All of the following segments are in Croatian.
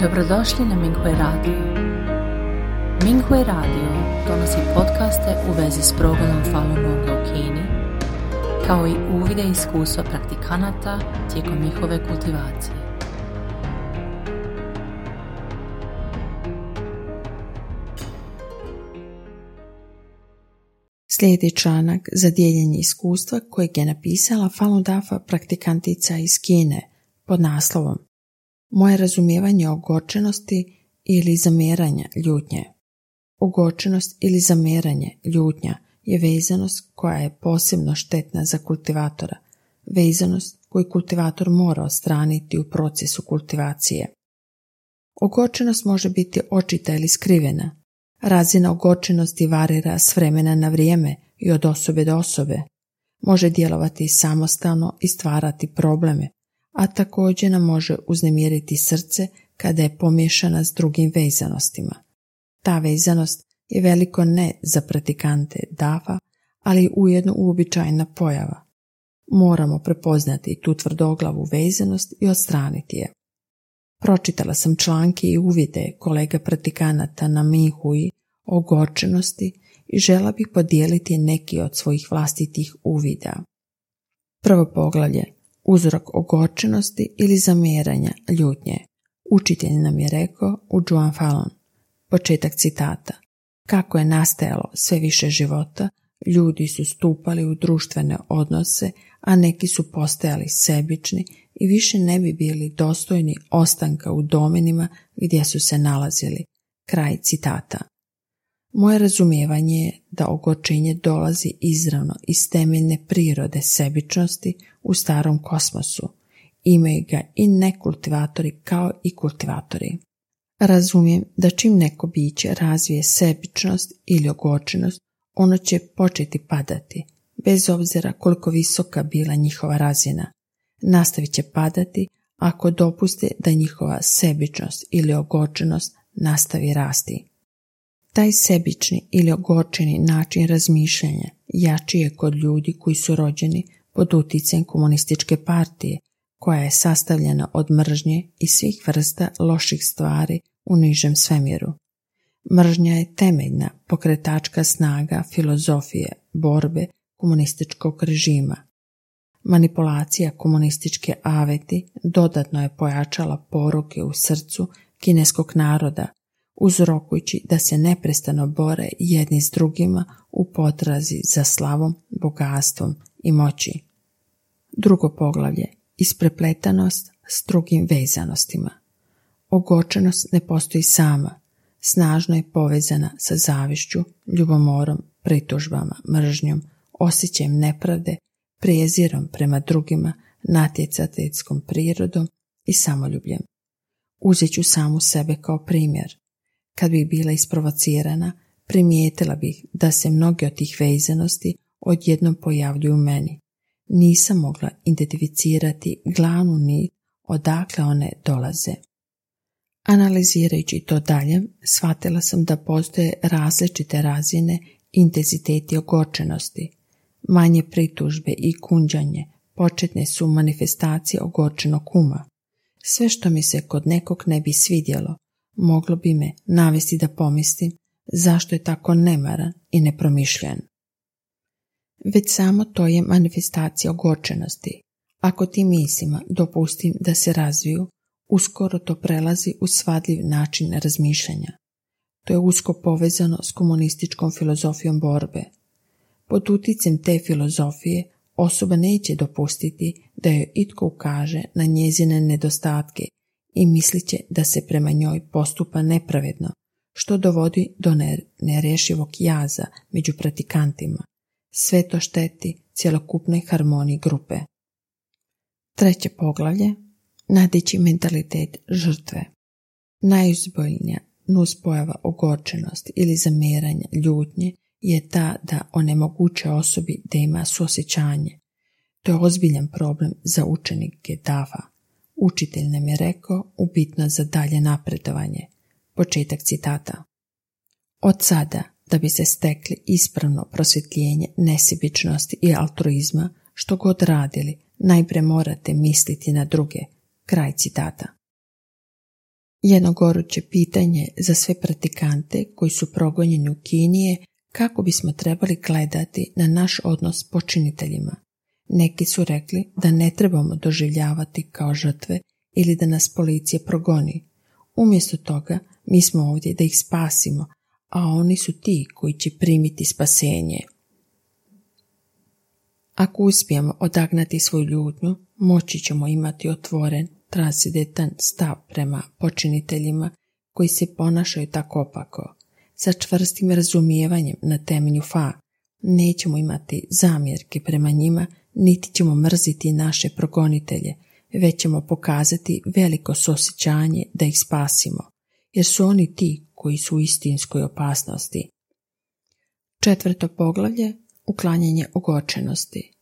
Dobrodošli na Minghui Radio. Minghui Radio donosi podcaste u vezi s progledom Falun Gonga u Kini, kao i uvide iskustva praktikanata tijekom njihove kultivacije. Slijedi članak za dijeljenje iskustva kojeg je napisala Falun Dafa praktikantica iz Kine pod naslovom moje razumijevanje ogorčenosti ili zamjeranja ljutnje. Ogorčenost ili zamjeranje ljutnja je vezanost koja je posebno štetna za kultivatora, vezanost koju kultivator mora ostraniti u procesu kultivacije. Ogorčenost može biti očita ili skrivena. Razina ogorčenosti varira s vremena na vrijeme i od osobe do osobe. Može djelovati samostalno i stvarati probleme, a također nam može uznemiriti srce kada je pomiješana s drugim vezanostima. Ta vezanost je veliko ne za pratikante dafa, ali ujedno uobičajena pojava. Moramo prepoznati tu tvrdoglavu vezanost i odstraniti je. Pročitala sam članke i uvide kolega pratikanata na Mihui o gorčenosti i žela bih podijeliti neki od svojih vlastitih uvida. Prvo poglavlje uzrok ogorčenosti ili zamjeranja ljutnje. Učitelj nam je rekao u Juan Fallon. Početak citata. Kako je nastajalo sve više života, ljudi su stupali u društvene odnose, a neki su postajali sebični i više ne bi bili dostojni ostanka u domenima gdje su se nalazili. Kraj citata. Moje razumijevanje je da ogorčenje dolazi izravno iz temeljne prirode sebičnosti u starom kosmosu. Imaju ga i nekultivatori kao i kultivatori. Razumijem da čim neko biće razvije sebičnost ili ogorčenost, ono će početi padati, bez obzira koliko visoka bila njihova razina. Nastavit će padati ako dopuste da njihova sebičnost ili ogorčenost nastavi rasti. Taj sebični ili ogorčeni način razmišljanja jači je kod ljudi koji su rođeni pod utjecajem komunističke partije, koja je sastavljena od mržnje i svih vrsta loših stvari u nižem svemiru. Mržnja je temeljna pokretačka snaga filozofije borbe komunističkog režima. Manipulacija komunističke aveti dodatno je pojačala poruke u srcu kineskog naroda uzrokujući da se neprestano bore jedni s drugima u potrazi za slavom, bogatstvom i moći. Drugo poglavlje, isprepletanost s drugim vezanostima. Ogočenost ne postoji sama, snažno je povezana sa zavišću, ljubomorom, pritužbama, mržnjom, osjećajem nepravde, prijezirom prema drugima, natjecateljskom prirodom i samoljubljem. Uzet ću samu sebe kao primjer. Kad bih bila isprovocirana, primijetila bih da se mnoge od tih vezanosti odjednom pojavljuju u meni. Nisam mogla identificirati glavnu nit odakle one dolaze. Analizirajući to dalje, shvatila sam da postoje različite razine intenziteti ogorčenosti. Manje pritužbe i kunđanje početne su manifestacije ogorčenog uma. Sve što mi se kod nekog ne bi svidjelo, moglo bi me navesti da pomislim zašto je tako nemaran i nepromišljen. Već samo to je manifestacija ogorčenosti. Ako ti mislima dopustim da se razviju, uskoro to prelazi u svadljiv način razmišljanja. To je usko povezano s komunističkom filozofijom borbe. Pod uticem te filozofije osoba neće dopustiti da joj itko ukaže na njezine nedostatke i mislit će da se prema njoj postupa nepravedno, što dovodi do nerešivog jaza među pratikantima. Sve to šteti cjelokupnoj harmoniji grupe. Treće poglavlje Nadići mentalitet žrtve. Najuzboljnija nuspojava ogorčenost ili zamjeranja ljutnje je ta da onemoguće osobi da ima suosjećanje. To je ozbiljan problem za učenike DAVA. Učitelj nam je rekao upitno za dalje napredovanje. Početak citata. Od sada, da bi se stekli ispravno prosvjetljenje nesebičnosti i altruizma, što god radili, najprije morate misliti na druge. Kraj citata. Jedno goruće pitanje za sve praktikante koji su progonjeni u Kini je kako bismo trebali gledati na naš odnos s počiniteljima. Neki su rekli da ne trebamo doživljavati kao žrtve ili da nas policija progoni. Umjesto toga mi smo ovdje da ih spasimo, a oni su ti koji će primiti spasenje. Ako uspijemo odagnati svoju ljudnju, moći ćemo imati otvoren, transcendentan stav prema počiniteljima koji se ponašaju tako opako. Sa čvrstim razumijevanjem na temelju fa, nećemo imati zamjerke prema njima, niti ćemo mrziti naše progonitelje, već ćemo pokazati veliko sosjećanje da ih spasimo, jer su oni ti koji su u istinskoj opasnosti. Četvrto poglavlje uklanjanje ogočenosti.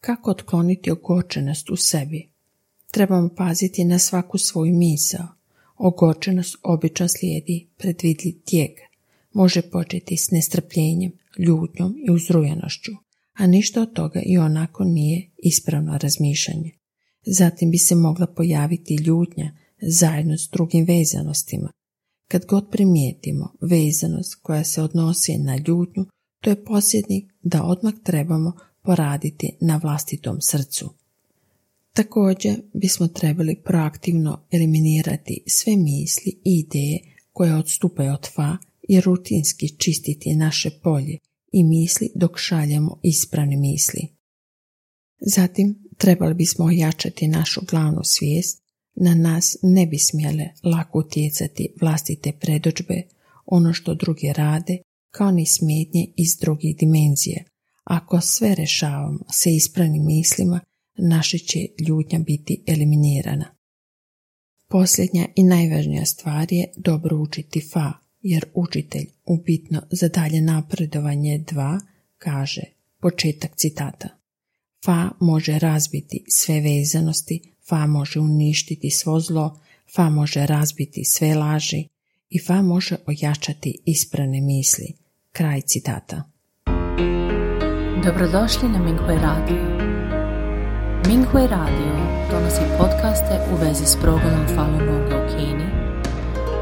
Kako otkloniti ogočenost u sebi? Trebamo paziti na svaku svoju misao. Ogočenost obično slijedi predvidljiv tijek. Može početi s nestrpljenjem, ljutnjom i uzrujenošću, a ništa od toga i onako nije ispravno razmišljanje. Zatim bi se mogla pojaviti ljutnja zajedno s drugim vezanostima. Kad god primijetimo vezanost koja se odnosi na ljutnju, to je posljednik da odmah trebamo poraditi na vlastitom srcu. Također bismo trebali proaktivno eliminirati sve misli i ideje koje odstupaju od fa i rutinski čistiti naše polje i misli dok šaljemo ispravne misli. Zatim trebali bismo ojačati našu glavnu svijest, na nas ne bi smjele lako utjecati vlastite predođbe, ono što drugi rade, kao ni smetnje iz drugih dimenzije. Ako sve rešavamo sa ispravnim mislima, naša će ljutnja biti eliminirana. Posljednja i najvažnija stvar je dobro učiti fa, jer učitelj upitno za dalje napredovanje dva kaže početak citata. Fa može razbiti sve vezanosti, fa može uništiti svo zlo, fa može razbiti sve laži i fa može ojačati ispravne misli. Kraj citata. Dobrodošli na Minghui Radio. Minghui Radio donosi podcaste u vezi s progledom Falun Gonga u Kini,